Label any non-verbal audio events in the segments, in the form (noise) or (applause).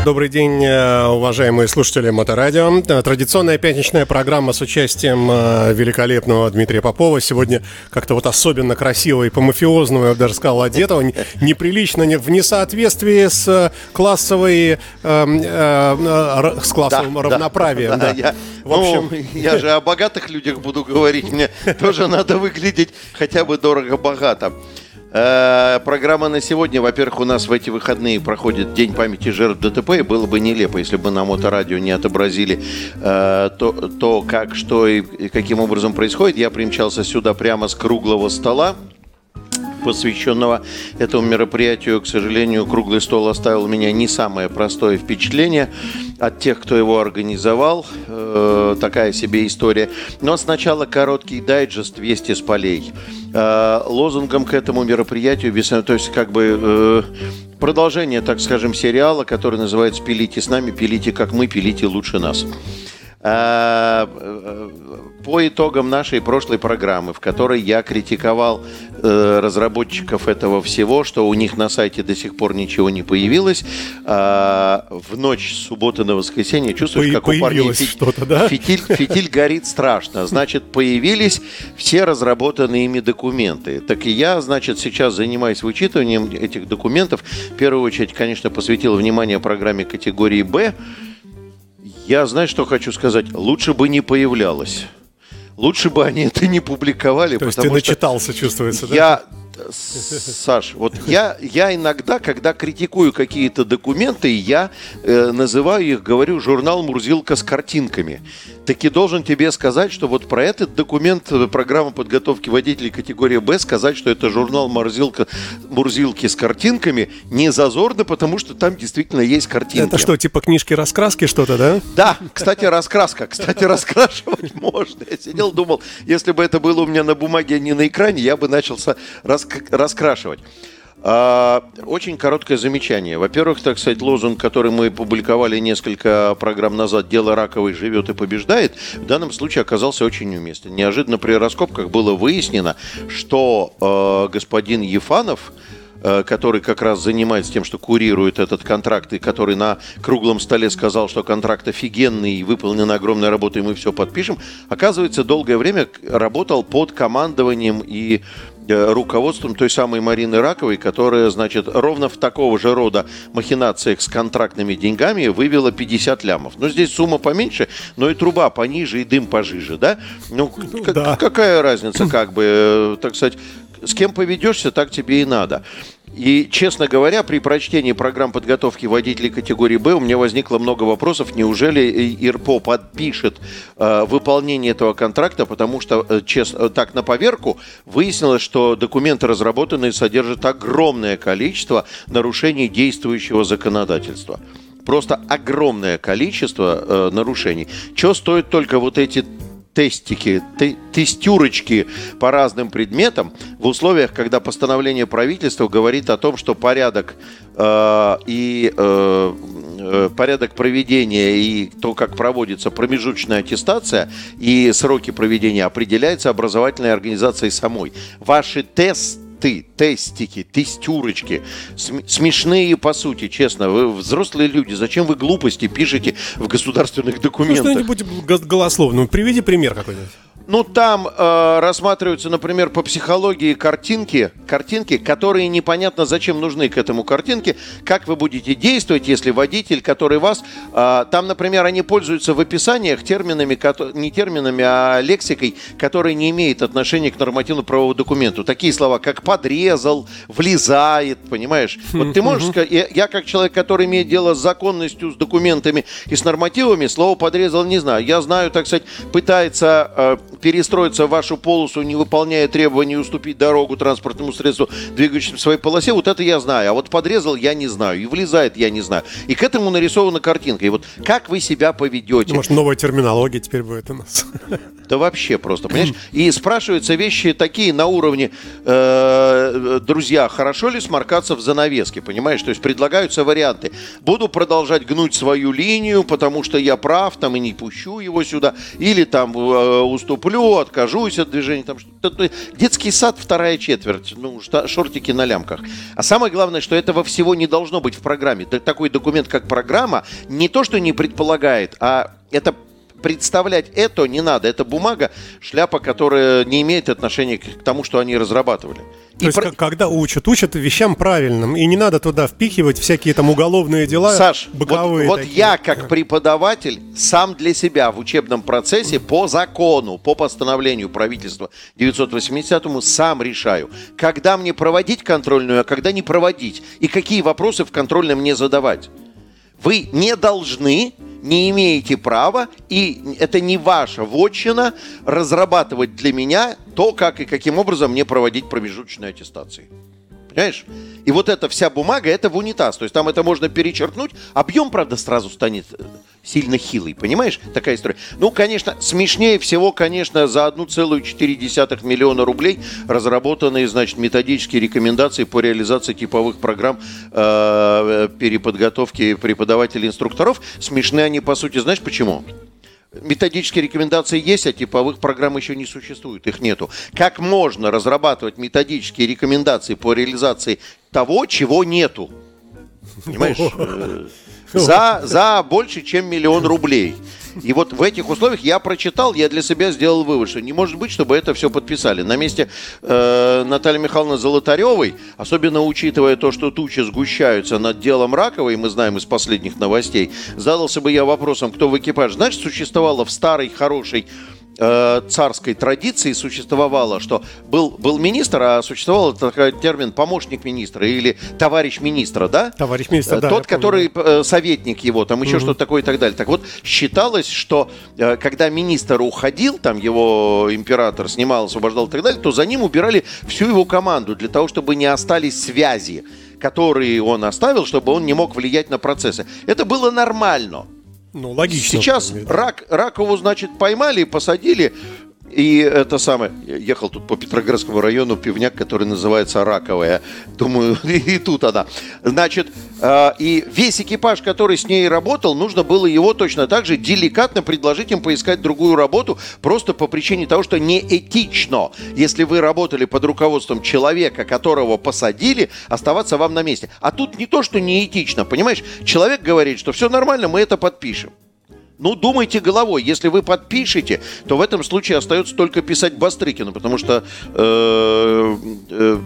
А, добрый день, э, уважаемые слушатели Моторадио. Э, традиционная пятничная программа с участием э, великолепного Дмитрия Попова. Сегодня как-то вот особенно красиво и по-мафиозному, я бы даже сказал, одетого. Неприлично, в несоответствии с классовой, с классовым да, равноправием. Да, да. Я, в общем, ну, я же о богатых людях буду говорить. Мне тоже надо выглядеть хотя бы дорого-богато. Э, программа на сегодня. Во-первых, у нас в эти выходные проходит День памяти жертв ДТП. И было бы нелепо, если бы на моторадио не отобразили э, то, то, как, что и каким образом происходит. Я примчался сюда прямо с круглого стола посвященного этому мероприятию. К сожалению, круглый стол оставил у меня не самое простое впечатление от тех, кто его организовал. Э, такая себе история. Но сначала короткий дайджест «Вести с полей». Э, лозунгом к этому мероприятию, то есть как бы э, продолжение, так скажем, сериала, который называется «Пилите с нами, пилите как мы, пилите лучше нас». Э, по итогам нашей прошлой программы, в которой я критиковал э, разработчиков этого всего, что у них на сайте до сих пор ничего не появилось, э, в ночь с субботы на воскресенье чувствуешь, как у парней что-то, да? фитиль, фитиль горит страшно. Значит, появились все разработанные ими документы. Так и я, значит, сейчас занимаюсь вычитыванием этих документов. В первую очередь, конечно, посвятил внимание программе категории «Б», я, знаешь, что хочу сказать? Лучше бы не появлялось. Лучше бы они это не публиковали. То есть ты начитался, чувствуется, да? Я Саш, вот я, я иногда, когда критикую какие-то документы, я э, называю их, говорю, журнал «Мурзилка» с картинками. Таки должен тебе сказать, что вот про этот документ э, программа подготовки водителей категории «Б» сказать, что это журнал «Мурзилка», «Мурзилки» с картинками не зазорно, потому что там действительно есть картинки. Это что, типа книжки-раскраски что-то, да? Да, кстати, раскраска. Кстати, раскрашивать (laughs) можно. Я сидел, думал, если бы это было у меня на бумаге, а не на экране, я бы начался рас раскрашивать. А, очень короткое замечание. Во-первых, так сказать, лозунг, который мы публиковали несколько программ назад «Дело раковой живет и побеждает», в данном случае оказался очень уместен. Неожиданно при раскопках было выяснено, что э, господин Ефанов, э, который как раз занимается тем, что курирует этот контракт, и который на круглом столе сказал, что контракт офигенный, и выполнена огромная работа, и мы все подпишем, оказывается, долгое время работал под командованием и руководством той самой Марины Раковой, которая, значит, ровно в такого же рода махинациях с контрактными деньгами вывела 50 лямов. Ну, здесь сумма поменьше, но и труба пониже, и дым пожиже, да? Ну, да. какая разница, как бы, э, так сказать, с кем поведешься, так тебе и надо. И, честно говоря, при прочтении программ подготовки водителей категории «Б» у меня возникло много вопросов, неужели ИРПО подпишет э, выполнение этого контракта, потому что, э, честно, так на поверку выяснилось, что документы разработанные содержат огромное количество нарушений действующего законодательства. Просто огромное количество э, нарушений. Что стоит только вот эти тестики, те, тестюрочки по разным предметам в условиях, когда постановление правительства говорит о том, что порядок э, и э, э, порядок проведения и то, как проводится промежуточная аттестация и сроки проведения определяется образовательной организацией самой. Ваши тесты ты, тестики, тестюрочки, смешные по сути, честно. Вы взрослые люди, зачем вы глупости пишете в государственных документах? Ну, что-нибудь голословно. Приведи пример какой-нибудь. Ну, там э, рассматриваются, например, по психологии картинки, картинки, которые непонятно зачем нужны к этому картинке, как вы будете действовать, если водитель, который вас... Э, там, например, они пользуются в описаниях терминами, не терминами, а лексикой, которая не имеет отношения к нормативно-правовому документу. Такие слова, как подрезал, влезает, понимаешь? Вот ты можешь сказать, я, я как человек, который имеет дело с законностью, с документами и с нормативами, слово подрезал не знаю. Я знаю, так сказать, пытается э, перестроиться в вашу полосу, не выполняя требований уступить дорогу транспортному средству, двигающемуся в своей полосе, вот это я знаю. А вот подрезал я не знаю. И влезает я не знаю. И к этому нарисована картинка. И вот как вы себя поведете? Может, новая терминология теперь будет у нас? Да вообще просто, понимаешь? И спрашиваются вещи такие на уровне, э, друзья, хорошо ли сморкаться в занавеске, понимаешь? То есть предлагаются варианты. Буду продолжать гнуть свою линию, потому что я прав, там, и не пущу его сюда. Или там э, уступлю уступлю, откажусь от движения. Там, детский сад вторая четверть, ну, шортики на лямках. А самое главное, что этого всего не должно быть в программе. Такой документ, как программа, не то, что не предполагает, а это представлять это не надо. Это бумага, шляпа, которая не имеет отношения к тому, что они разрабатывали. То и есть, про... когда учат, учат вещам правильным, и не надо туда впихивать всякие там уголовные дела, Саш, боковые. Вот, вот я как преподаватель сам для себя в учебном процессе по закону, по постановлению правительства 980-му сам решаю, когда мне проводить контрольную, а когда не проводить, и какие вопросы в контрольной мне задавать. Вы не должны, не имеете права, и это не ваша вотчина разрабатывать для меня то, как и каким образом мне проводить промежуточные аттестации. Понимаешь? И вот эта вся бумага, это в унитаз. То есть там это можно перечеркнуть. Объем, правда, сразу станет э, сильно хилый. Понимаешь? Такая история. Ну, конечно, смешнее всего, конечно, за 1,4 миллиона рублей разработанные, значит, методические рекомендации по реализации типовых программ э, переподготовки преподавателей-инструкторов. Смешные они, по сути, знаешь почему? Методические рекомендации есть, а типовых программ еще не существует, их нету. Как можно разрабатывать методические рекомендации по реализации того, чего нету? Понимаешь? (laughs) За, за больше, чем миллион рублей. И вот в этих условиях я прочитал, я для себя сделал вывод, что не может быть, чтобы это все подписали. На месте э, Натальи Михайловны Золотаревой, особенно учитывая то, что тучи сгущаются над делом Раковой, мы знаем из последних новостей, задался бы я вопросом, кто в экипаже. Значит, существовало в старой хорошей э, царской традиции существовало, что был, был министр, а существовал такой термин помощник министра или товарищ министра, да? Товарищ министра, э, да. Тот, который помню. Э, советник его, там еще угу. что-то такое и так далее. Так вот, считалось, что э, когда министр уходил, там его император снимал, освобождал и так далее, то за ним убирали всю его команду для того, чтобы не остались связи которые он оставил, чтобы он не мог влиять на процессы. Это было нормально. Ну, логично. Сейчас рак, ракову, значит, поймали, посадили, и это самое, я ехал тут по Петроградскому району, пивняк, который называется Раковая. Думаю, (laughs) и, тут она. Значит, э, и весь экипаж, который с ней работал, нужно было его точно так же деликатно предложить им поискать другую работу, просто по причине того, что неэтично, если вы работали под руководством человека, которого посадили, оставаться вам на месте. А тут не то, что неэтично, понимаешь? Человек говорит, что все нормально, мы это подпишем. Ну, думайте головой. Если вы подпишете, то в этом случае остается только писать Бастрыкину, потому что э, э,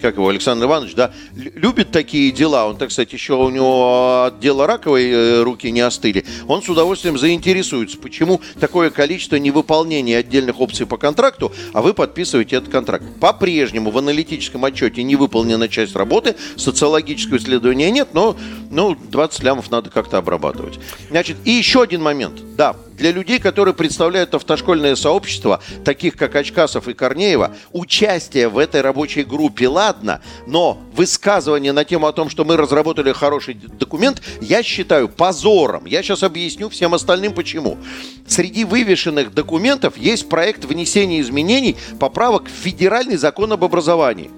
как его, Александр Иванович, да, любит такие дела. Он, так сказать, еще у него от дела раковой э, руки не остыли. Он с удовольствием заинтересуется, почему такое количество невыполнения отдельных опций по контракту, а вы подписываете этот контракт. По-прежнему в аналитическом отчете не выполнена часть работы, социологического исследования нет, но ну, 20 лямов надо как-то обрабатывать. Значит, и еще один момент. Да, для людей, которые представляют автошкольное сообщество, таких как Очкасов и Корнеева, участие в этой рабочей группе, ладно, но высказывание на тему о том, что мы разработали хороший документ, я считаю позором. Я сейчас объясню всем остальным почему. Среди вывешенных документов есть проект внесения изменений, поправок в федеральный закон об образовании.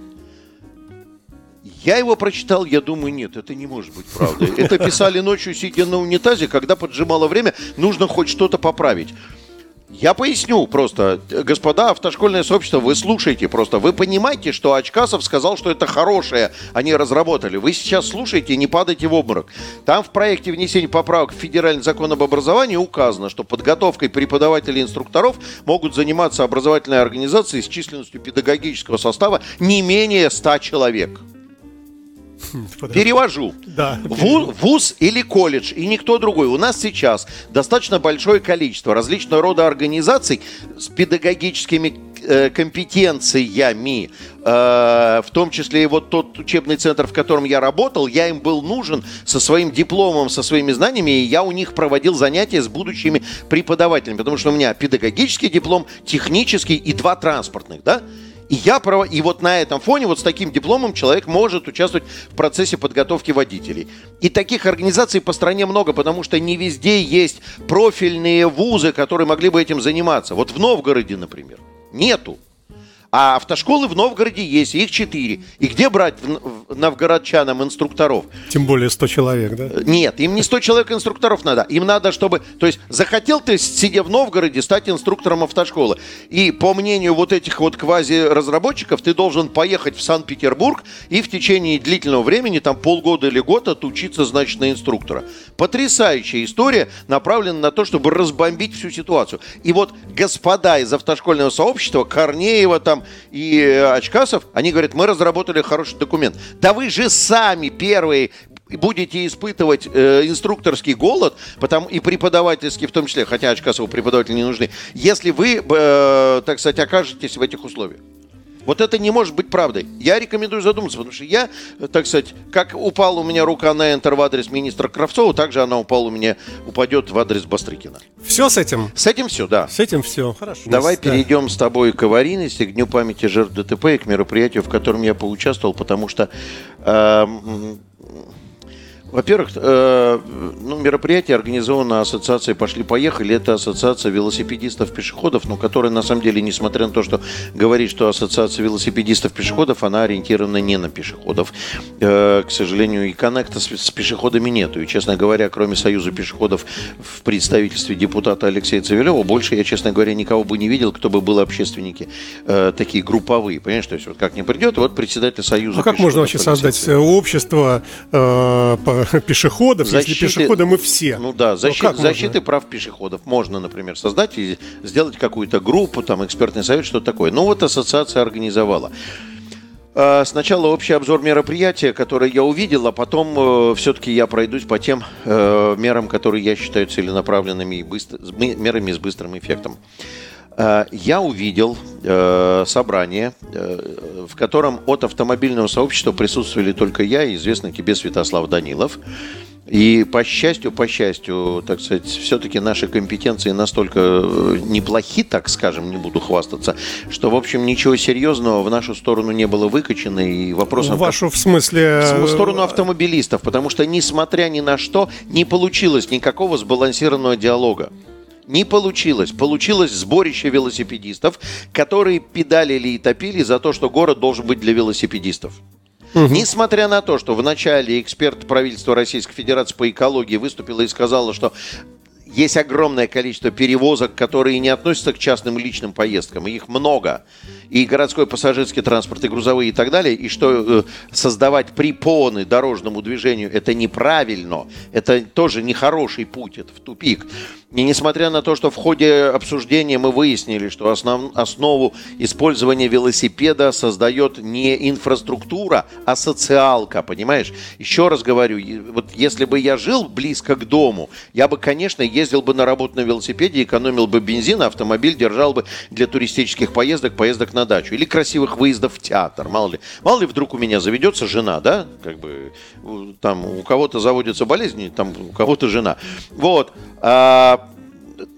Я его прочитал, я думаю, нет, это не может быть правдой. Это писали ночью, сидя на унитазе, когда поджимало время, нужно хоть что-то поправить. Я поясню просто, господа автошкольное сообщество, вы слушайте просто, вы понимаете, что Очкасов сказал, что это хорошее, они разработали. Вы сейчас слушайте и не падайте в обморок. Там в проекте внесения поправок в федеральный закон об образовании указано, что подготовкой преподавателей и инструкторов могут заниматься образовательные организации с численностью педагогического состава не менее 100 человек. Перевожу. Да. Вуз, вуз или колледж, и никто другой. У нас сейчас достаточно большое количество различного рода организаций с педагогическими э, компетенциями, э, в том числе и вот тот учебный центр, в котором я работал, я им был нужен со своим дипломом, со своими знаниями, и я у них проводил занятия с будущими преподавателями, потому что у меня педагогический диплом, технический и два транспортных, да? И, я, и вот на этом фоне, вот с таким дипломом человек может участвовать в процессе подготовки водителей. И таких организаций по стране много, потому что не везде есть профильные вузы, которые могли бы этим заниматься. Вот в Новгороде, например, нету. А автошколы в Новгороде есть, их четыре. И где брать в, в новгородчанам инструкторов? Тем более 100 человек, да? Нет, им не 100 человек инструкторов надо. Им надо, чтобы... То есть захотел ты, сидя в Новгороде, стать инструктором автошколы. И по мнению вот этих вот квази-разработчиков, ты должен поехать в Санкт-Петербург и в течение длительного времени, там полгода или год, отучиться, значит, на инструктора. Потрясающая история, направлена на то, чтобы разбомбить всю ситуацию. И вот господа из автошкольного сообщества, Корнеева там и э, Очкасов, они говорят, мы разработали хороший документ. Да вы же сами первые будете испытывать э, инструкторский голод, потому и преподавательский в том числе, хотя Очкасову преподаватели не нужны, если вы, э, так сказать, окажетесь в этих условиях. Вот это не может быть правдой. Я рекомендую задуматься, потому что я, так сказать, как упала у меня рука на Enter в адрес министра Кравцова, так же она упала у меня, упадет в адрес Бастрыкина. Все с этим? С этим все, да. С этим все, хорошо. Давай да. перейдем с тобой к аварийности, к Дню памяти жертв ДТП и к мероприятию, в котором я поучаствовал, потому что э, во-первых, э, ну, мероприятие организовано ассоциацией «Пошли-поехали». Это ассоциация велосипедистов-пешеходов, но которая, на самом деле, несмотря на то, что говорит, что ассоциация велосипедистов-пешеходов, она ориентирована не на пешеходов. Э, к сожалению, и коннекта с, с пешеходами нету. И, честно говоря, кроме Союза пешеходов в представительстве депутата Алексея Цивилева, больше я, честно говоря, никого бы не видел, кто бы был общественники э, такие групповые. Понимаешь, то есть вот как не придет, вот председатель Союза А как можно вообще создать общество э, по (laughs) пешеходов, защиты, если пешеходы мы все. Ну да, защит, ну, защиты прав пешеходов можно, например, создать и сделать какую-то группу, там, экспертный совет, что такое. Ну вот ассоциация организовала. А, сначала общий обзор мероприятия, которое я увидел, а потом э, все-таки я пройдусь по тем э, мерам, которые я считаю целенаправленными и быстро, мерами с быстрым эффектом. Э, я увидел э, собрание, э, в котором от автомобильного сообщества присутствовали только я и известный тебе Святослав Данилов. И по счастью, по счастью, так сказать, все-таки наши компетенции настолько неплохи, так скажем, не буду хвастаться, что, в общем, ничего серьезного в нашу сторону не было выкачано. И вопросов... В вашу, в смысле... В сторону автомобилистов, потому что, несмотря ни на что, не получилось никакого сбалансированного диалога. Не получилось. Получилось сборище велосипедистов, которые педалили и топили за то, что город должен быть для велосипедистов. Угу. Несмотря на то, что в начале эксперт правительства Российской Федерации по экологии выступила и сказала, что есть огромное количество перевозок, которые не относятся к частным личным поездкам. Их много. И городской пассажирский транспорт, и грузовые, и так далее. И что э, создавать препоны дорожному движению, это неправильно. Это тоже нехороший путь, это в тупик. И несмотря на то, что в ходе обсуждения мы выяснили, что основ, основу использования велосипеда создает не инфраструктура, а социалка, понимаешь? Еще раз говорю, вот если бы я жил близко к дому, я бы, конечно, ездил бы на работу на велосипеде, экономил бы бензин, а автомобиль держал бы для туристических поездок, поездок на дачу или красивых выездов в театр, мало ли. Мало ли вдруг у меня заведется жена, да, как бы там у кого-то заводится болезнь, там у кого-то жена. Вот. А,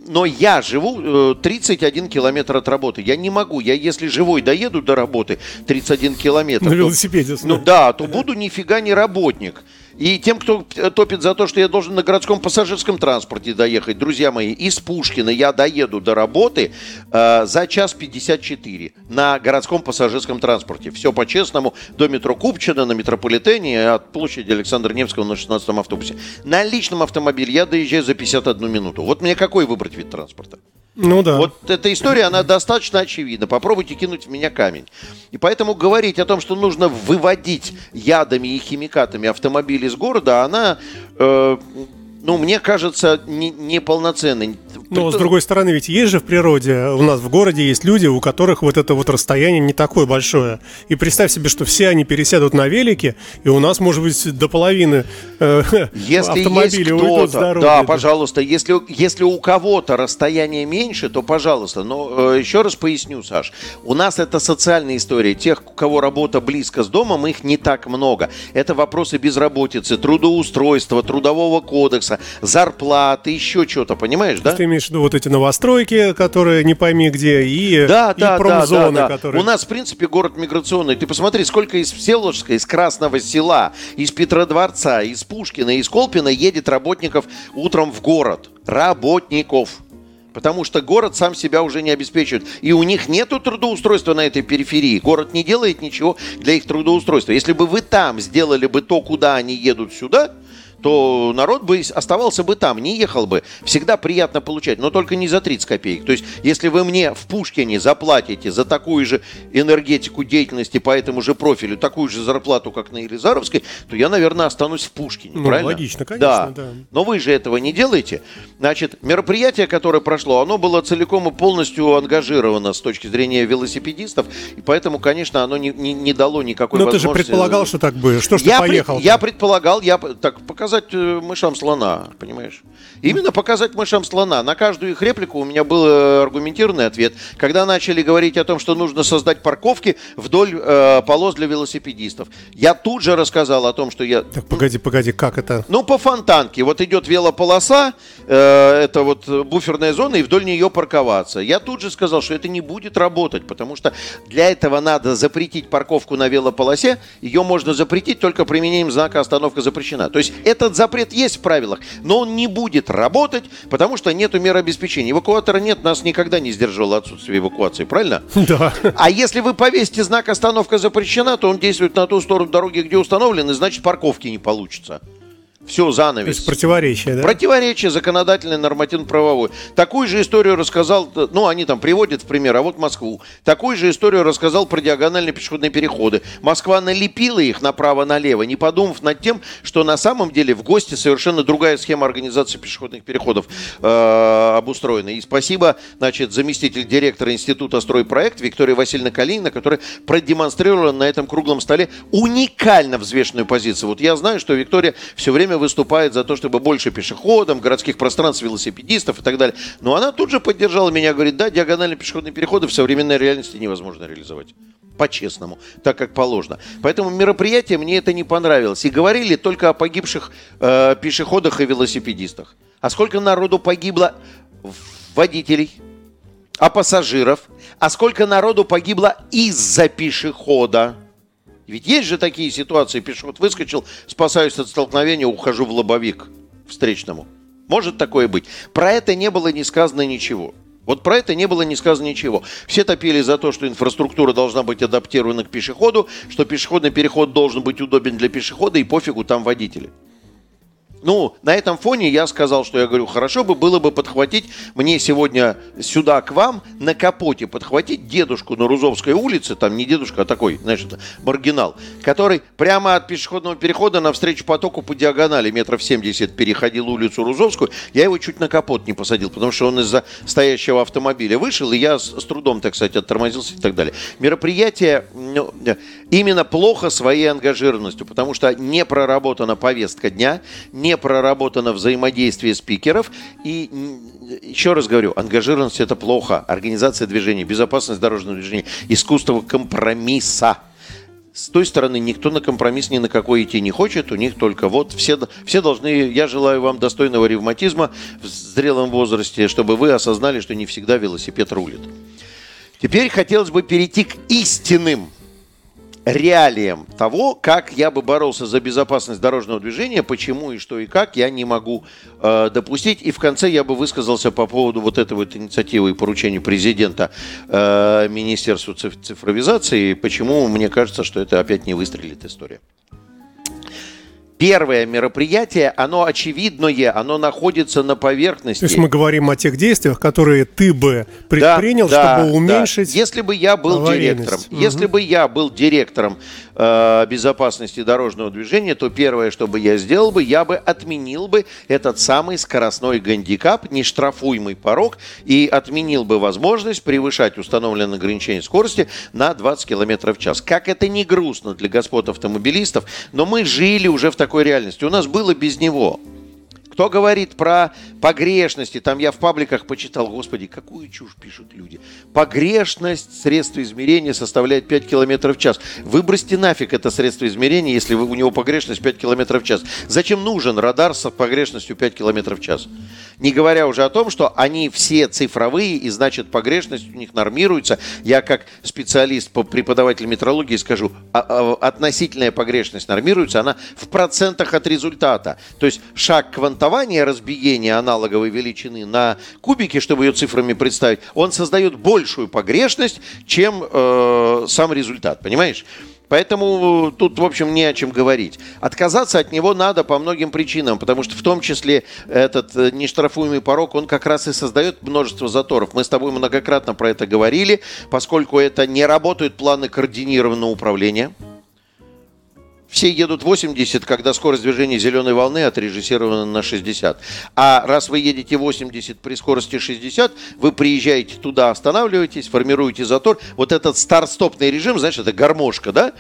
но я живу 31 э, километр от работы. Я не могу. Я если живой доеду до работы 31 километр. На велосипеде. То, ну да, то буду нифига не работник. И тем, кто топит за то, что я должен на городском пассажирском транспорте доехать, друзья мои, из Пушкина я доеду до работы э, за час 54 на городском пассажирском транспорте. Все по-честному, до метро Купчино, на метрополитене, от площади Александра Невского на 16-м автобусе. На личном автомобиле я доезжаю за 51 минуту. Вот мне какой выбрать вид транспорта? Ну да. Вот эта история, она достаточно очевидна. Попробуйте кинуть в меня камень. И поэтому говорить о том, что нужно выводить ядами и химикатами автомобили из города, она э, ну, мне кажется, неполноценный. Не Но, с другой стороны, ведь есть же в природе, у нас в городе есть люди, у которых вот это вот расстояние не такое большое. И представь себе, что все они пересядут на велике, и у нас, может быть, до половины э, если автомобилей уйдут с дороги. Да, пожалуйста, если, если у кого-то расстояние меньше, то пожалуйста. Но э, еще раз поясню, Саш, у нас это социальная история. Тех, у кого работа близко с домом, их не так много. Это вопросы безработицы, трудоустройства, трудового кодекса, касса, зарплаты, еще что-то, понимаешь, да? Ты имеешь в виду вот эти новостройки, которые не пойми где, и, да, и да, промзоны, да, да, да. которые... У нас, в принципе, город миграционный. Ты посмотри, сколько из Всеволожска, из Красного Села, из Петродворца, из Пушкина, из Колпина едет работников утром в город. Работников. Потому что город сам себя уже не обеспечивает. И у них нет трудоустройства на этой периферии. Город не делает ничего для их трудоустройства. Если бы вы там сделали бы то, куда они едут сюда, то народ бы оставался бы там, не ехал бы. Всегда приятно получать, но только не за 30 копеек. То есть, если вы мне в Пушкине заплатите за такую же энергетику деятельности по этому же профилю, такую же зарплату, как на Елизаровской, то я, наверное, останусь в Пушкине. Ну, правильно? логично, конечно, да. да. Но вы же этого не делаете. Значит, мероприятие, которое прошло, оно было целиком и полностью ангажировано с точки зрения велосипедистов, и поэтому, конечно, оно не, не, не дало никакой Но возможности... ты же предполагал, что так будет. Что ж я ты поехал? Пред, я предполагал, я так показал показать э, мышам слона, понимаешь? Именно показать мышам слона. На каждую их реплику у меня был э, аргументированный ответ. Когда начали говорить о том, что нужно создать парковки вдоль э, полос для велосипедистов, я тут же рассказал о том, что я... Так, погоди, погоди, как это? Ну, по фонтанке. Вот идет велополоса, э, это вот буферная зона, и вдоль нее парковаться. Я тут же сказал, что это не будет работать, потому что для этого надо запретить парковку на велополосе. Ее можно запретить только применением знака «Остановка запрещена». То есть это этот запрет есть в правилах, но он не будет работать, потому что нету мер обеспечения. Эвакуатора нет, нас никогда не сдерживало отсутствие эвакуации, правильно? Да. А если вы повесите знак «Остановка запрещена», то он действует на ту сторону дороги, где установлен, и значит парковки не получится. Все, занавес. То есть противоречие, да? Противоречие законодательное, нормативно-правовое. Такую же историю рассказал, ну, они там приводят в пример, а вот Москву. Такую же историю рассказал про диагональные пешеходные переходы. Москва налепила их направо-налево, не подумав над тем, что на самом деле в гости совершенно другая схема организации пешеходных переходов э, обустроена. И спасибо, значит, заместитель директора Института стройпроект Виктория Васильевна Калинина, которая продемонстрировала на этом круглом столе уникально взвешенную позицию. Вот я знаю, что Виктория все время выступает за то, чтобы больше пешеходов, городских пространств, велосипедистов и так далее. Но она тут же поддержала меня, говорит, да, диагональные пешеходные переходы в современной реальности невозможно реализовать по-честному, так как положено. Поэтому мероприятие мне это не понравилось. И говорили только о погибших э, пешеходах и велосипедистах. А сколько народу погибло водителей, а пассажиров, а сколько народу погибло из-за пешехода. Ведь есть же такие ситуации, пешеход выскочил, спасаюсь от столкновения, ухожу в лобовик встречному. Может такое быть. Про это не было ни сказано ничего. Вот про это не было ни сказано ничего. Все топили за то, что инфраструктура должна быть адаптирована к пешеходу, что пешеходный переход должен быть удобен для пешехода и пофигу там водители. Ну, на этом фоне я сказал, что я говорю, хорошо бы было бы подхватить мне сегодня сюда к вам на капоте, подхватить дедушку на Рузовской улице, там не дедушка, а такой, знаешь, это маргинал, который прямо от пешеходного перехода навстречу потоку по диагонали метров 70 переходил улицу Рузовскую. Я его чуть на капот не посадил, потому что он из-за стоящего автомобиля вышел, и я с, с трудом, так сказать, оттормозился и так далее. Мероприятие ну, именно плохо своей ангажированностью, потому что не проработана повестка дня, не не проработано взаимодействие спикеров. И еще раз говорю, ангажированность это плохо. Организация движения, безопасность дорожного движения, искусство компромисса. С той стороны никто на компромисс ни на какой идти не хочет, у них только вот все, все должны, я желаю вам достойного ревматизма в зрелом возрасте, чтобы вы осознали, что не всегда велосипед рулит. Теперь хотелось бы перейти к истинным реалиям того, как я бы боролся за безопасность дорожного движения, почему и что и как я не могу э, допустить. И в конце я бы высказался по поводу вот этой вот инициативы и поручения президента э, Министерству цифровизации, почему мне кажется, что это опять не выстрелит история первое мероприятие, оно очевидное, оно находится на поверхности. То есть мы говорим о тех действиях, которые ты бы предпринял, да, чтобы да, уменьшить. Да. Если бы я был директором, угу. если бы я был директором э, безопасности дорожного движения, то первое, что бы я сделал бы, я бы отменил бы этот самый скоростной гандикап, нештрафуемый порог, и отменил бы возможность превышать установленное ограничение скорости на 20 км в час. Как это не грустно для господ автомобилистов, но мы жили уже в таком такой реальности. У нас было без него. Кто говорит про погрешности, там я в пабликах почитал, господи, какую чушь пишут люди. Погрешность средства измерения составляет 5 км в час. Выбросьте нафиг это средство измерения, если у него погрешность 5 км в час. Зачем нужен радар с погрешностью 5 км в час? Не говоря уже о том, что они все цифровые, и значит погрешность у них нормируется. Я как специалист по преподавателю метрологии скажу, а, а, относительная погрешность нормируется, она в процентах от результата. То есть шаг квантовой чередование разбиения аналоговой величины на кубики, чтобы ее цифрами представить, он создает большую погрешность, чем э, сам результат, понимаешь? Поэтому тут, в общем, не о чем говорить. Отказаться от него надо по многим причинам, потому что в том числе этот э, нештрафуемый порог, он как раз и создает множество заторов. Мы с тобой многократно про это говорили, поскольку это не работают планы координированного управления – все едут 80, когда скорость движения зеленой волны отрежиссирована на 60. А раз вы едете 80 при скорости 60, вы приезжаете туда, останавливаетесь, формируете затор. Вот этот старт-стопный режим, знаешь, это гармошка, да?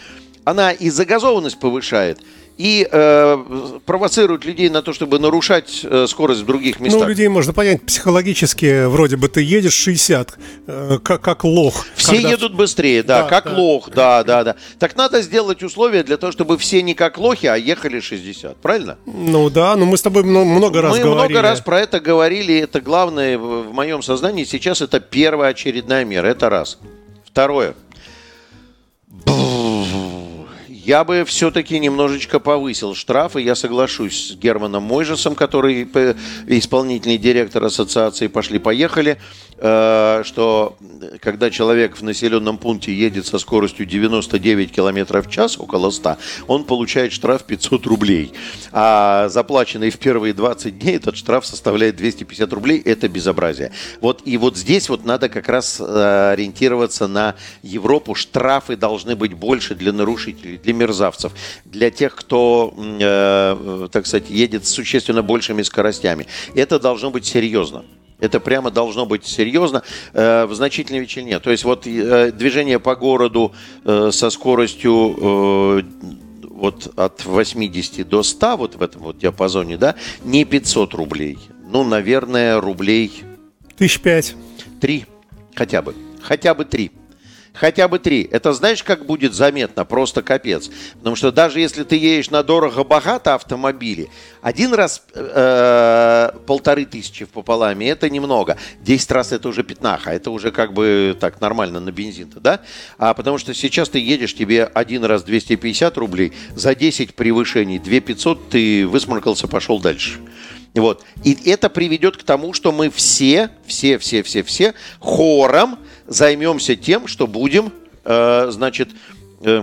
Она и загазованность повышает, и э, провоцируют людей на то, чтобы нарушать э, скорость в других ну, местах. Ну, людей можно понять психологически, вроде бы ты едешь 60, э, как, как лох. Все когда... едут быстрее, да, да как да. лох, да, да, да. Так надо сделать условия для того, чтобы все не как лохи, а ехали 60, правильно? Ну да, но мы с тобой много раз мы говорили. Мы много раз про это говорили, это главное в моем сознании сейчас это первая очередная мера, это раз. Второе. Я бы все-таки немножечко повысил штрафы. Я соглашусь с Германом Мойжесом, который исполнительный директор ассоциации «Пошли-поехали». Э, что когда человек в населенном пункте едет со скоростью 99 км в час, около 100, он получает штраф 500 рублей. А заплаченный в первые 20 дней этот штраф составляет 250 рублей. Это безобразие. Вот и вот здесь вот надо как раз э, ориентироваться на Европу. Штрафы должны быть больше для нарушителей, для мерзавцев, для тех, кто, э, так сказать, едет с существенно большими скоростями. Это должно быть серьезно. Это прямо должно быть серьезно э, в значительной величине. То есть вот э, движение по городу э, со скоростью вот от 80 до 100, вот в этом вот диапазоне, да, не 500 рублей. Ну, наверное, рублей... Тысяч пять. Три хотя бы. Хотя бы три. Хотя бы три. Это знаешь, как будет заметно? Просто капец. Потому что даже если ты едешь на дорого-богато автомобиле, один раз э, полторы тысячи в пополаме, это немного. Десять раз это уже пятнаха. Это уже как бы так нормально на бензин-то, да? А потому что сейчас ты едешь, тебе один раз 250 рублей, за 10 превышений 2 500 ты высморкался, пошел дальше. Вот. И это приведет к тому, что мы все, все, все, все, все хором займемся тем, что будем, э, значит, э,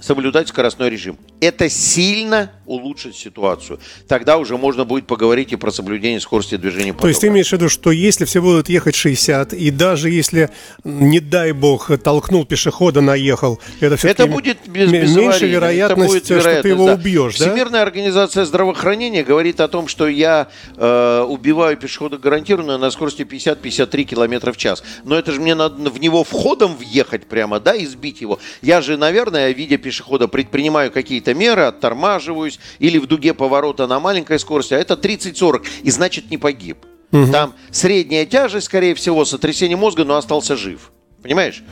соблюдать скоростной режим. Это сильно улучшит ситуацию. Тогда уже можно будет поговорить и про соблюдение скорости движения потока. То есть ты имеешь в виду, что если все будут ехать 60, и даже если, не дай бог, толкнул пешехода, наехал, это все-таки это будет без, без меньше вероятность, будет вероятность, что ты его да. убьешь, Всемирная да? организация здравоохранения говорит о том, что я э, убиваю пешехода гарантированно на скорости 50-53 км в час. Но это же мне надо в него входом въехать прямо, да, и сбить его. Я же, наверное, видя пешехода, предпринимаю какие-то меры, оттормаживаюсь, или в дуге поворота на маленькой скорости, а это 30-40, и значит не погиб. Угу. Там средняя тяжесть, скорее всего, сотрясение мозга, но остался жив. Понимаешь?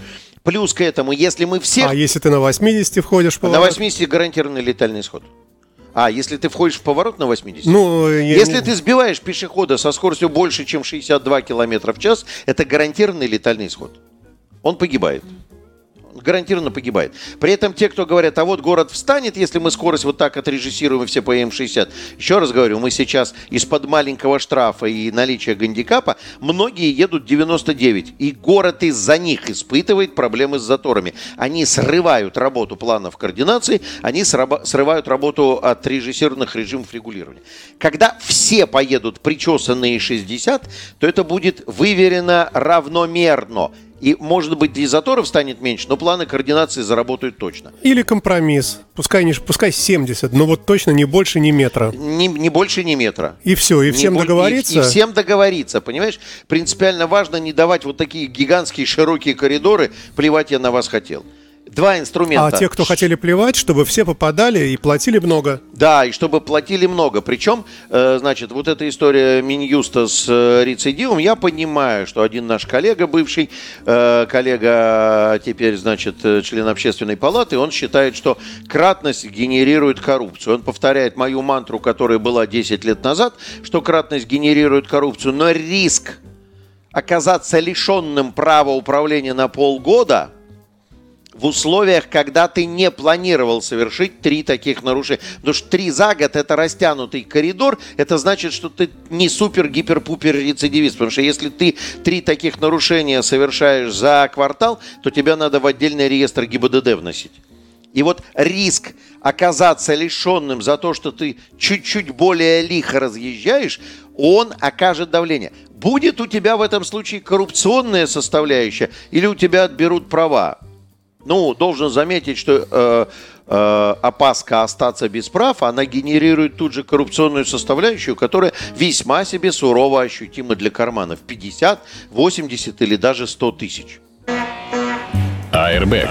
Плюс к этому, если мы все... А если ты на 80 входишь в поворот? На 80 гарантированный летальный исход. А, если ты входишь в поворот на 80? Ну, я если ты сбиваешь пешехода со скоростью больше, чем 62 км в час, это гарантированный летальный исход. Он погибает гарантированно погибает. При этом те, кто говорят, а вот город встанет, если мы скорость вот так отрежиссируем и все по М60. Еще раз говорю, мы сейчас из-под маленького штрафа и наличия гандикапа, многие едут 99. И город из-за них испытывает проблемы с заторами. Они срывают работу планов координации, они срывают работу от режиссированных режимов регулирования. Когда все поедут причесанные 60, то это будет выверено равномерно. И, может быть, для заторов станет меньше, но планы координации заработают точно. Или компромисс. Пускай, не, пускай 70, но вот точно не больше ни метра. Не, не больше ни метра. И все, и всем не, договориться? И, и всем договориться, понимаешь? Принципиально важно не давать вот такие гигантские широкие коридоры, плевать я на вас хотел два инструмента. А те, кто хотели плевать, чтобы все попадали и платили много. Да, и чтобы платили много. Причем, э, значит, вот эта история Минюста с э, рецидивом, я понимаю, что один наш коллега, бывший э, коллега, теперь, значит, член общественной палаты, он считает, что кратность генерирует коррупцию. Он повторяет мою мантру, которая была 10 лет назад, что кратность генерирует коррупцию, но риск оказаться лишенным права управления на полгода – в условиях, когда ты не планировал совершить три таких нарушения. Потому что три за год – это растянутый коридор, это значит, что ты не супер-гипер-пупер рецидивист. Потому что если ты три таких нарушения совершаешь за квартал, то тебя надо в отдельный реестр ГИБДД вносить. И вот риск оказаться лишенным за то, что ты чуть-чуть более лихо разъезжаешь, он окажет давление. Будет у тебя в этом случае коррупционная составляющая или у тебя отберут права? Ну, должен заметить, что э, э, опаска остаться без прав, она генерирует тут же коррупционную составляющую, которая весьма себе сурово ощутима для карманов. 50, 80 или даже 100 тысяч. Airbag.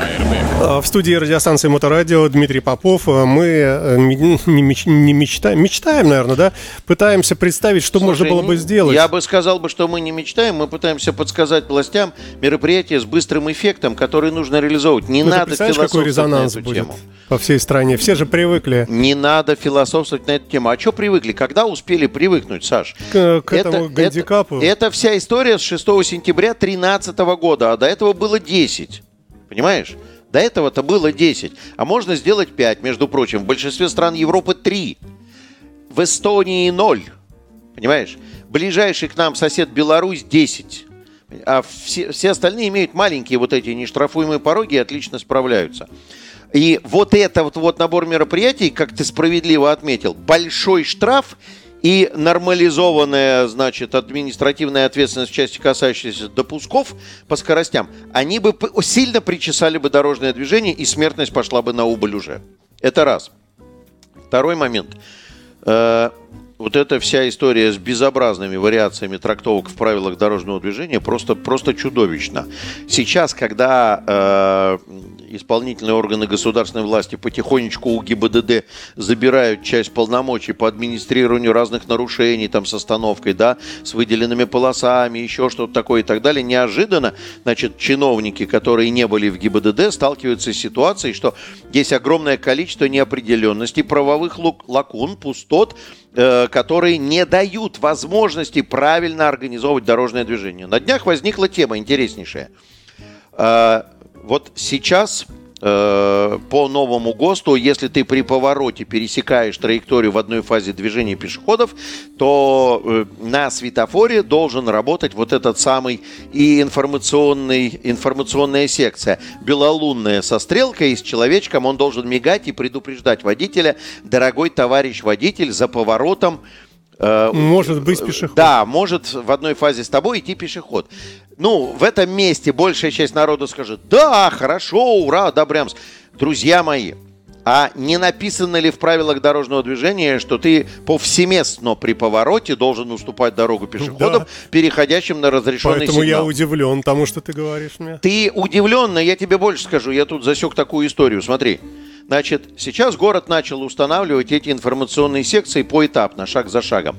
А, в студии радиостанции Моторадио Дмитрий Попов. А, мы э, не, меч, не мечтаем, мечтаем, наверное, да? Пытаемся представить, что Слушай, можно было бы сделать. Я бы сказал бы, что мы не мечтаем, мы пытаемся подсказать властям мероприятие с быстрым эффектом, который нужно реализовывать. Не ну, надо философствовать какой резонанс на эту будет тему. по всей стране. Все же привыкли. Не надо философствовать на эту тему. А что привыкли? Когда успели привыкнуть, Саш? К, к это, этому гандикапу? Это, это вся история с 6 сентября 2013 года, а до этого было 10. Понимаешь? До этого-то было 10, а можно сделать 5, между прочим. В большинстве стран Европы 3. В Эстонии 0. Понимаешь? Ближайший к нам сосед Беларусь 10. А все, все остальные имеют маленькие вот эти нештрафуемые пороги и отлично справляются. И вот это вот, вот набор мероприятий, как ты справедливо отметил, большой штраф и нормализованная, значит, административная ответственность в части касающейся допусков по скоростям, они бы сильно причесали бы дорожное движение, и смертность пошла бы на убыль уже. Это раз. Второй момент. Вот эта вся история с безобразными вариациями трактовок в правилах дорожного движения просто, просто чудовищна. Сейчас, когда э, исполнительные органы государственной власти потихонечку у ГИБДД забирают часть полномочий по администрированию разных нарушений там с остановкой, да, с выделенными полосами, еще что-то такое и так далее, неожиданно, значит, чиновники, которые не были в ГИБДД, сталкиваются с ситуацией, что есть огромное количество неопределенностей, правовых лакун, пустот, которые не дают возможности правильно организовывать дорожное движение. На днях возникла тема интереснейшая. Э, вот сейчас э, по новому ГОСТу, если ты при повороте пересекаешь траекторию в одной фазе движения пешеходов, то на светофоре должен работать вот этот самый и информационный, информационная секция. Белолунная со стрелкой и с человечком, он должен мигать и предупреждать водителя, дорогой товарищ водитель, за поворотом э, может быть пешеход. Да, может в одной фазе с тобой идти пешеход. Ну, в этом месте большая часть народа скажет, да, хорошо, ура, одобрямся. Друзья мои, а не написано ли в правилах дорожного движения, что ты повсеместно при повороте должен уступать дорогу пешеходам, да. переходящим на разрешенный Поэтому сигнал? я удивлен тому, что ты говоришь мне. Ты удивлен, но я тебе больше скажу. Я тут засек такую историю. Смотри. Значит, сейчас город начал устанавливать эти информационные секции поэтапно, шаг за шагом.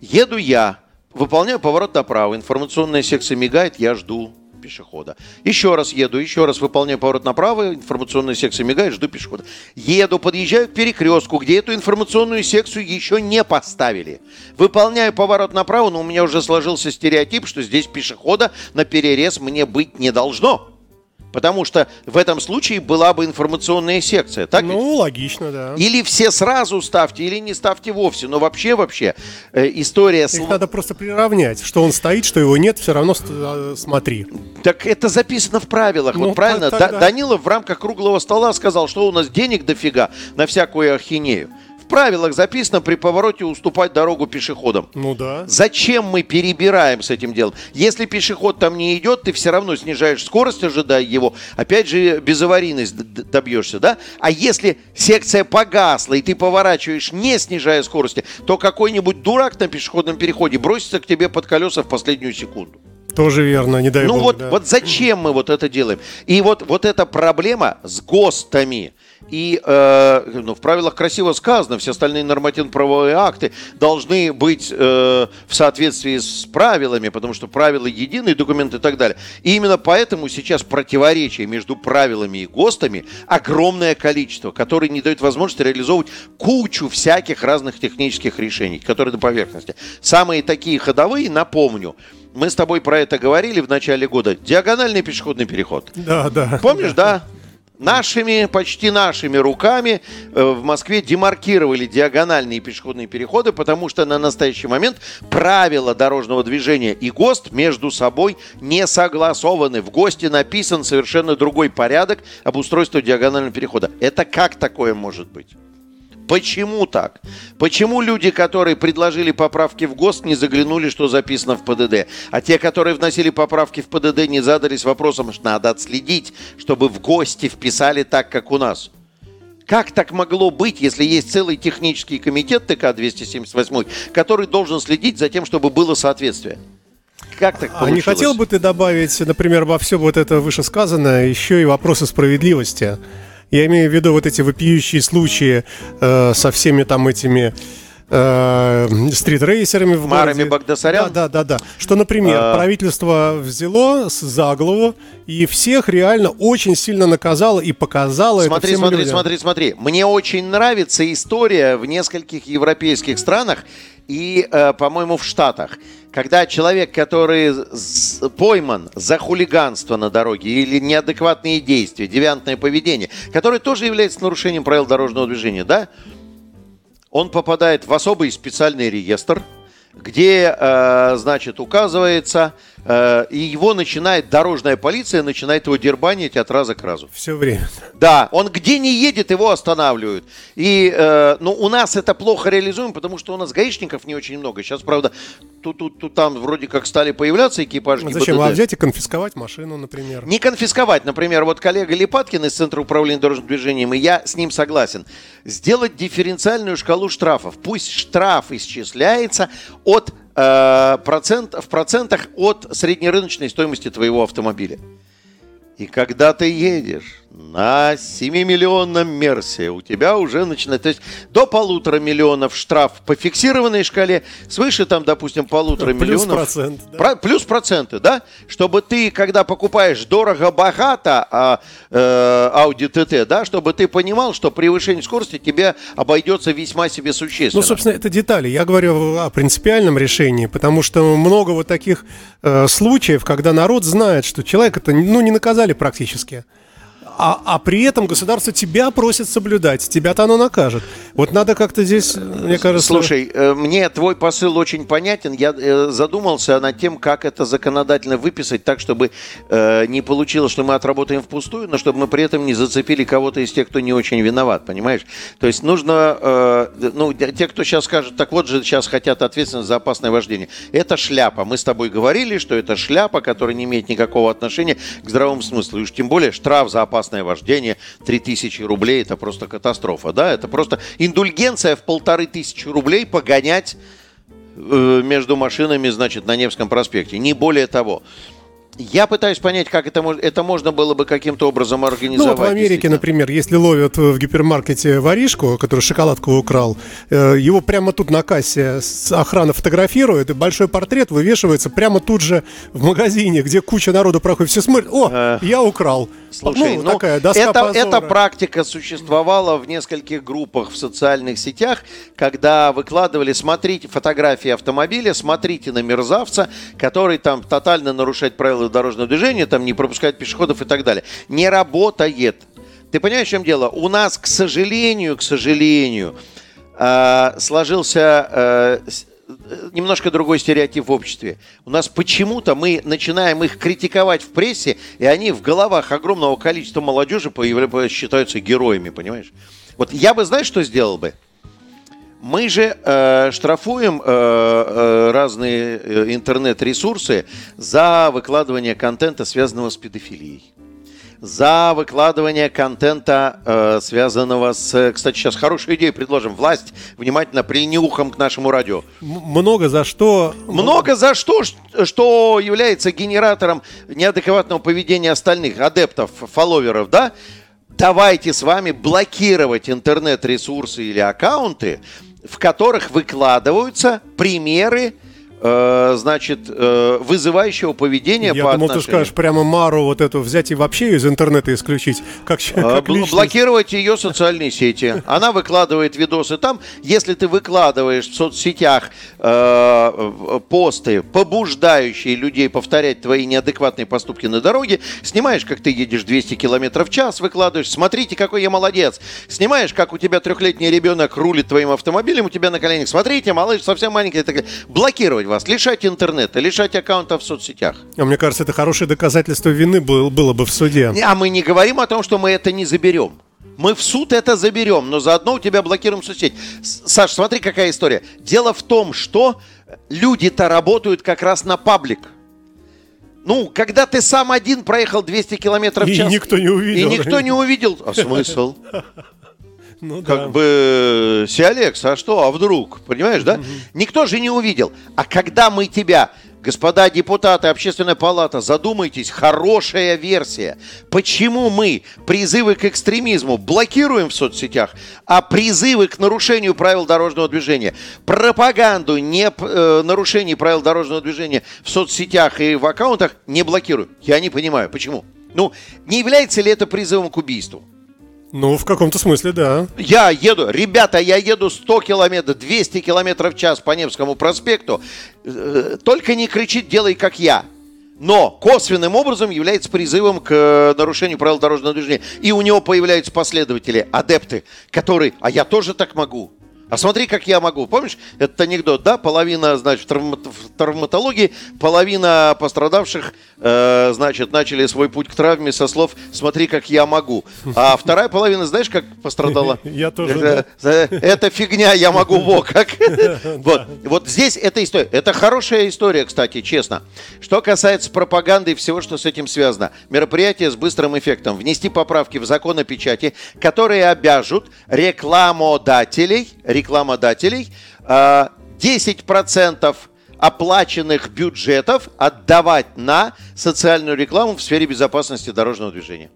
Еду я, выполняю поворот направо, информационная секция мигает, я жду пешехода. Еще раз еду, еще раз выполняю поворот направо, информационная секция мигает, жду пешехода. Еду, подъезжаю к перекрестку, где эту информационную секцию еще не поставили. Выполняю поворот направо, но у меня уже сложился стереотип, что здесь пешехода на перерез мне быть не должно. Потому что в этом случае была бы информационная секция. Так ну, ведь? логично, да. Или все сразу ставьте, или не ставьте вовсе. Но вообще, вообще, э, история... Их надо просто приравнять. Что он стоит, что его нет, все равно э, смотри. Так это записано в правилах. Ну, вот правильно. Тогда... Данилов в рамках круглого стола сказал, что у нас денег дофига на всякую ахинею в правилах записано при повороте уступать дорогу пешеходам. Ну да. Зачем мы перебираем с этим делом? Если пешеход там не идет, ты все равно снижаешь скорость, ожидая его. Опять же, безаварийность добьешься, да? А если секция погасла, и ты поворачиваешь, не снижая скорости, то какой-нибудь дурак на пешеходном переходе бросится к тебе под колеса в последнюю секунду. Тоже верно, не дай ну бог. Ну вот, да. вот зачем мы вот это делаем? И вот, вот эта проблема с ГОСТами – и э, ну, в правилах красиво сказано, все остальные нормативно-правовые акты должны быть э, в соответствии с правилами, потому что правила единый документ и так далее. И именно поэтому сейчас противоречие между правилами и ГОСТами огромное количество, которые не дают возможности реализовывать кучу всяких разных технических решений, которые на поверхности. Самые такие ходовые, напомню, мы с тобой про это говорили в начале года. Диагональный пешеходный переход. Да, да. Помнишь, да? Нашими, почти нашими руками э, в Москве демаркировали диагональные пешеходные переходы, потому что на настоящий момент правила дорожного движения и ГОСТ между собой не согласованы. В ГОСТе написан совершенно другой порядок обустройства диагонального перехода. Это как такое может быть? Почему так? Почему люди, которые предложили поправки в ГОСТ, не заглянули, что записано в ПДД? А те, которые вносили поправки в ПДД, не задались вопросом, что надо отследить, чтобы в ГОСТе вписали так, как у нас? Как так могло быть, если есть целый технический комитет ТК-278, который должен следить за тем, чтобы было соответствие? Как так получилось? А не хотел бы ты добавить, например, во все вот это вышесказанное, еще и вопросы справедливости? Я имею в виду вот эти вопиющие случаи э, со всеми там этими э, стритрейсерами в Марами городе. Багдасарян? Да, да, да, да. Что, например, а... правительство взяло за голову и всех реально очень сильно наказало и показало смотри, это Смотри, людям. смотри, смотри. Мне очень нравится история в нескольких европейских странах и, э, по-моему, в Штатах. Когда человек, который пойман за хулиганство на дороге или неадекватные действия, девиантное поведение, которое тоже является нарушением правил дорожного движения, да, он попадает в особый специальный реестр, где, э, значит, указывается и его начинает, дорожная полиция начинает его дербанить от раза к разу. Все время. Да, он где не едет, его останавливают. И, э, ну, у нас это плохо реализуем, потому что у нас гаишников не очень много. Сейчас, правда, тут, тут, тут там вроде как стали появляться экипажи ну, Зачем? А взять и конфисковать машину, например? Не конфисковать. Например, вот коллега Липаткин из Центра управления дорожным движением, и я с ним согласен. Сделать дифференциальную шкалу штрафов. Пусть штраф исчисляется от Э, процент, в процентах от среднерыночной стоимости твоего автомобиля. И когда ты едешь на 7-миллионном Мерсе у тебя уже начинает... То есть до полутора миллионов штраф по фиксированной шкале, свыше там, допустим, полутора плюс миллионов... Процент, да. Про, плюс проценты, да? Чтобы ты, когда покупаешь дорого-богато а, э, Audi TT, да, чтобы ты понимал, что превышение скорости тебе обойдется весьма себе существенно. Ну, собственно, это детали. Я говорю о принципиальном решении, потому что много вот таких э, случаев, когда народ знает, что человек это, ну, не наказали практически а, а при этом государство тебя просит соблюдать, тебя-то оно накажет. Вот надо как-то здесь, мне кажется... Слушай, э, мне твой посыл очень понятен. Я э, задумался над тем, как это законодательно выписать так, чтобы э, не получилось, что мы отработаем впустую, но чтобы мы при этом не зацепили кого-то из тех, кто не очень виноват, понимаешь? То есть нужно, ну, те, кто сейчас скажет, так вот же сейчас хотят ответственность за опасное вождение. Это шляпа. Мы с тобой говорили, что это шляпа, которая не имеет никакого отношения к здравому смыслу. И уж тем более штраф за опасное опасное вождение 3000 рублей это просто катастрофа, да, это просто индульгенция в полторы тысячи рублей погонять э, между машинами, значит, на Невском проспекте, не более того. Я пытаюсь понять, как это, это можно было бы каким-то образом организовать. Ну, вот в Америке, например, если ловят в гипермаркете воришку, который шоколадку украл, э, его прямо тут на кассе охрана фотографирует, и большой портрет вывешивается прямо тут же в магазине, где куча народу проходит. Все смотрят, о, э, я украл. Слушай, ну, ну такая доска это, эта практика существовала в нескольких группах в социальных сетях, когда выкладывали, смотрите фотографии автомобиля, смотрите на мерзавца, который там тотально нарушает правила правила дорожного движения, там не пропускать пешеходов и так далее. Не работает. Ты понимаешь, в чем дело? У нас, к сожалению, к сожалению, э, сложился э, немножко другой стереотип в обществе. У нас почему-то мы начинаем их критиковать в прессе, и они в головах огромного количества молодежи считаются героями, понимаешь? Вот я бы, знаешь, что сделал бы? Мы же э, штрафуем э, э, разные э, интернет-ресурсы за выкладывание контента, связанного с педофилией. За выкладывание контента, э, связанного с... Кстати, сейчас хорошую идею предложим. Власть, внимательно прильни ухом к нашему радио. Много за что... Много за что, что является генератором неадекватного поведения остальных адептов, фолловеров, да? Давайте с вами блокировать интернет-ресурсы или аккаунты, в которых выкладываются примеры значит, э, вызывающего поведения Я по думал, ты отношению- скажешь прямо Мару вот эту взять и вообще ее из интернета исключить. Как, А, как личность. блокировать ее социальные сети. Она выкладывает видосы там. Если ты выкладываешь в соцсетях э, посты, побуждающие людей повторять твои неадекватные поступки на дороге, снимаешь, как ты едешь 200 километров в час, выкладываешь, смотрите, какой я молодец. Снимаешь, как у тебя трехлетний ребенок рулит твоим автомобилем, у тебя на коленях, смотрите, малыш совсем маленький. и Блокировать вас, лишать интернета, лишать аккаунтов в соцсетях. А мне кажется, это хорошее доказательство вины был- было бы в суде. А мы не говорим о том, что мы это не заберем. Мы в суд это заберем, но заодно у тебя блокируем соцсеть. Саш, смотри, какая история. Дело в том, что люди-то работают как раз на паблик. Ну, когда ты сам один проехал 200 километров в И час... никто не увидел. И никто не увидел. А смысл? (laughs) Ну да. Как бы, Сиалекс, а что, а вдруг? Понимаешь, да? Никто же не увидел. А когда мы тебя, господа депутаты, общественная палата, задумайтесь, хорошая версия. Почему мы призывы к экстремизму блокируем в соцсетях, а призывы к нарушению правил дорожного движения, пропаганду не, э, нарушений правил дорожного движения в соцсетях и в аккаунтах не блокируем? Я не понимаю, почему? Ну, не является ли это призывом к убийству? Ну, в каком-то смысле, да. Я еду, ребята, я еду 100 километров, 200 километров в час по Невскому проспекту. Э, Только не кричит «делай как я». Но косвенным образом является призывом к э, нарушению правил дорожного движения. И у него появляются последователи, адепты, которые «а я тоже так могу». А смотри, как я могу. Помнишь этот анекдот, да? Половина, значит, в, травма- в травматологии, половина пострадавших, э, значит, начали свой путь к травме со слов «смотри, как я могу». А (laughs) вторая половина, знаешь, как пострадала? (laughs) Я тоже, Это, это фигня, я могу во как. (laughs) Вот, вот здесь эта история. Это хорошая история, кстати, честно. Что касается пропаганды и всего, что с этим связано. Мероприятие с быстрым эффектом. Внести поправки в закон о печати, которые обяжут рекламодателей, рекламодателей э, 10% оплаченных бюджетов отдавать на социальную рекламу в сфере безопасности дорожного движения.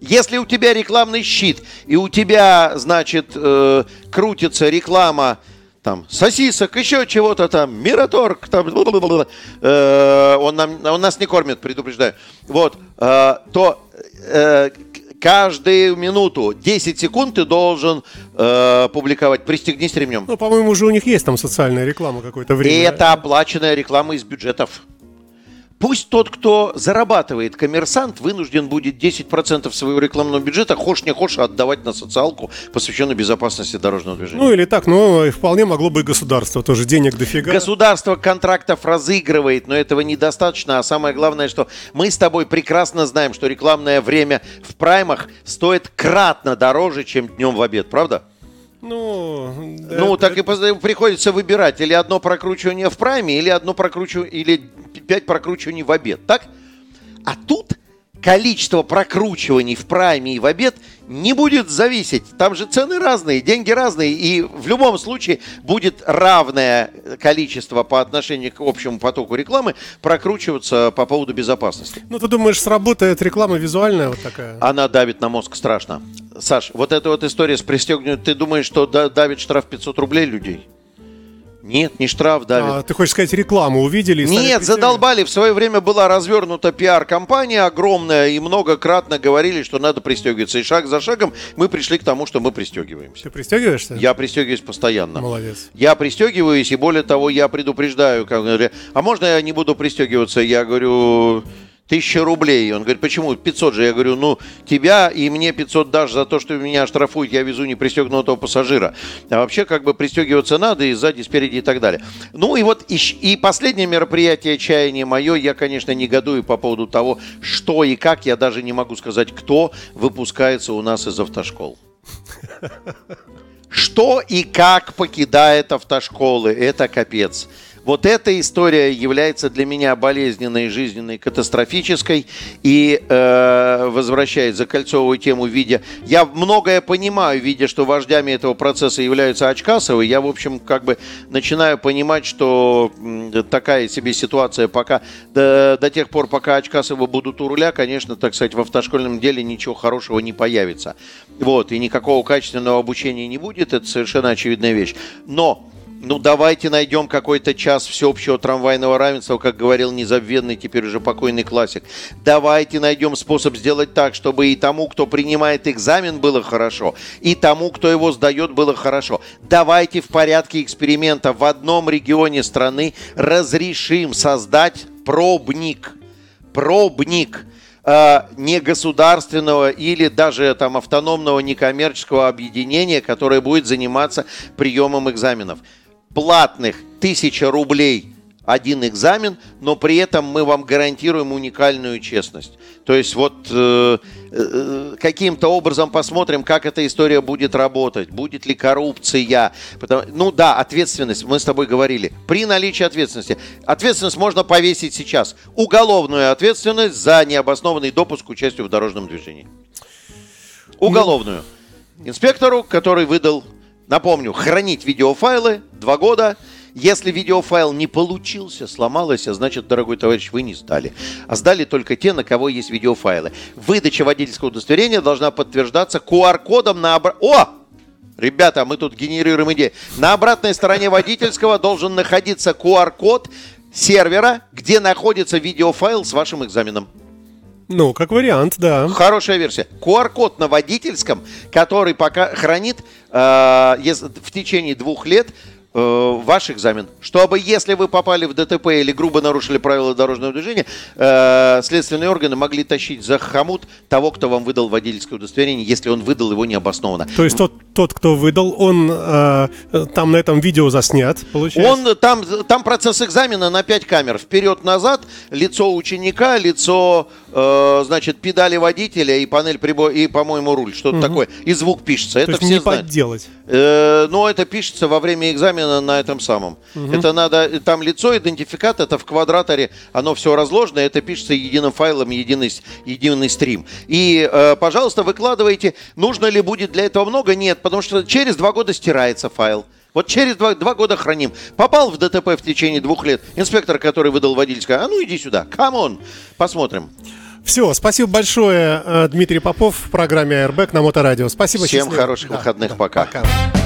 Если у тебя рекламный щит, и у тебя, значит, э, крутится реклама там сосисок, еще чего-то там, Мираторг, там, э, он, нам, он нас не кормит, предупреждаю. Вот, э, то э, каждую минуту 10 секунд ты должен э, публиковать. Пристегнись ремнем. Ну, по-моему, уже у них есть там социальная реклама какое-то И время. это оплаченная реклама из бюджетов. Пусть тот, кто зарабатывает коммерсант, вынужден будет 10% своего рекламного бюджета, хошь не хошь, отдавать на социалку, посвященную безопасности дорожного движения. Ну, или так, но вполне могло бы и государство тоже денег дофига. Государство контрактов разыгрывает, но этого недостаточно. А самое главное, что мы с тобой прекрасно знаем, что рекламное время в праймах стоит кратно дороже, чем днем в обед, правда? Ну, да, Ну, это- так и поз- приходится выбирать или одно прокручивание в прайме, или одно прокручивание, или пять прокручиваний в обед, так? А тут количество прокручиваний в прайме и в обед не будет зависеть. Там же цены разные, деньги разные, и в любом случае будет равное количество по отношению к общему потоку рекламы прокручиваться по поводу безопасности. Ну, ты думаешь, сработает реклама визуальная вот такая? Она давит на мозг страшно. Саш, вот эта вот история с пристегнут, ты думаешь, что да- давит штраф 500 рублей людей? Нет, не штраф давит. А, ты хочешь сказать, рекламу увидели? Нет, задолбали. В свое время была развернута пиар-компания огромная, и многократно говорили, что надо пристегиваться. И шаг за шагом мы пришли к тому, что мы пристегиваемся. Ты пристегиваешься? Я пристегиваюсь постоянно. Молодец. Я пристегиваюсь, и более того, я предупреждаю, как а можно я не буду пристегиваться? Я говорю, тысяча рублей. Он говорит, почему? 500 же. Я говорю, ну, тебя и мне 500 дашь за то, что меня штрафуют, я везу непристегнутого пассажира. А вообще, как бы, пристегиваться надо и сзади, спереди и так далее. Ну, и вот, и, и последнее мероприятие чаяния мое, я, конечно, негодую по поводу того, что и как, я даже не могу сказать, кто выпускается у нас из автошкол. (laughs) Что и как покидает автошколы, это капец. Вот эта история является для меня болезненной, жизненной, катастрофической и э, возвращает закольцовую тему в виде... Я многое понимаю, видя, что вождями этого процесса являются Очкасовы. Я, в общем, как бы начинаю понимать, что такая себе ситуация пока... До, до тех пор, пока Очкасовы будут у руля, конечно, так сказать, в автошкольном деле ничего хорошего не появится. Вот, и никакого качественного обучения не будет, это совершенно очевидная вещь. Но Ну, давайте найдем какой-то час всеобщего трамвайного равенства, как говорил незабвенный, теперь уже покойный классик. Давайте найдем способ сделать так, чтобы и тому, кто принимает экзамен, было хорошо, и тому, кто его сдает, было хорошо. Давайте в порядке эксперимента в одном регионе страны разрешим создать пробник. Пробник э, негосударственного или даже там автономного некоммерческого объединения, которое будет заниматься приемом экзаменов платных 1000 рублей один экзамен, но при этом мы вам гарантируем уникальную честность. То есть вот э, э, каким-то образом посмотрим, как эта история будет работать, будет ли коррупция. Потому, ну да, ответственность, мы с тобой говорили. При наличии ответственности. Ответственность можно повесить сейчас. Уголовную ответственность за необоснованный допуск к участию в дорожном движении. Уголовную. Инспектору, который выдал Напомню, хранить видеофайлы два года. Если видеофайл не получился, сломалось, значит, дорогой товарищ, вы не сдали. А сдали только те, на кого есть видеофайлы. Выдача водительского удостоверения должна подтверждаться QR-кодом на... Обра... О! Ребята, мы тут генерируем идеи. На обратной стороне водительского должен находиться QR-код сервера, где находится видеофайл с вашим экзаменом. Ну, как вариант, да. Хорошая версия. QR-код на водительском, который пока хранит э, в течение двух лет э, ваш экзамен. Чтобы, если вы попали в ДТП или грубо нарушили правила дорожного движения, э, следственные органы могли тащить за хомут того, кто вам выдал водительское удостоверение, если он выдал его необоснованно. То есть тот, тот кто выдал, он э, там на этом видео заснят, получается? Он, там, там процесс экзамена на 5 камер. Вперед-назад, лицо ученика, лицо, э, значит, педали водителя и панель прибор, и, по-моему, руль, что-то угу. такое. И звук пишется. То это есть все не знают. подделать? Э, но это пишется во время экзамена на этом самом. Угу. Это надо, там лицо, идентификат, это в квадраторе, оно все разложено, это пишется единым файлом, единый, единый стрим. И, э, пожалуйста, выкладывайте. Нужно ли будет для этого много? Нет, потому что через два года стирается файл. Вот через два, два года храним. Попал в ДТП в течение двух лет. Инспектор, который выдал водительское, а ну иди сюда, come on, посмотрим. Все, спасибо большое, э, Дмитрий Попов в программе Airbag на Моторадио. Спасибо. Всем счастливо. хороших да, выходных, да, пока. пока.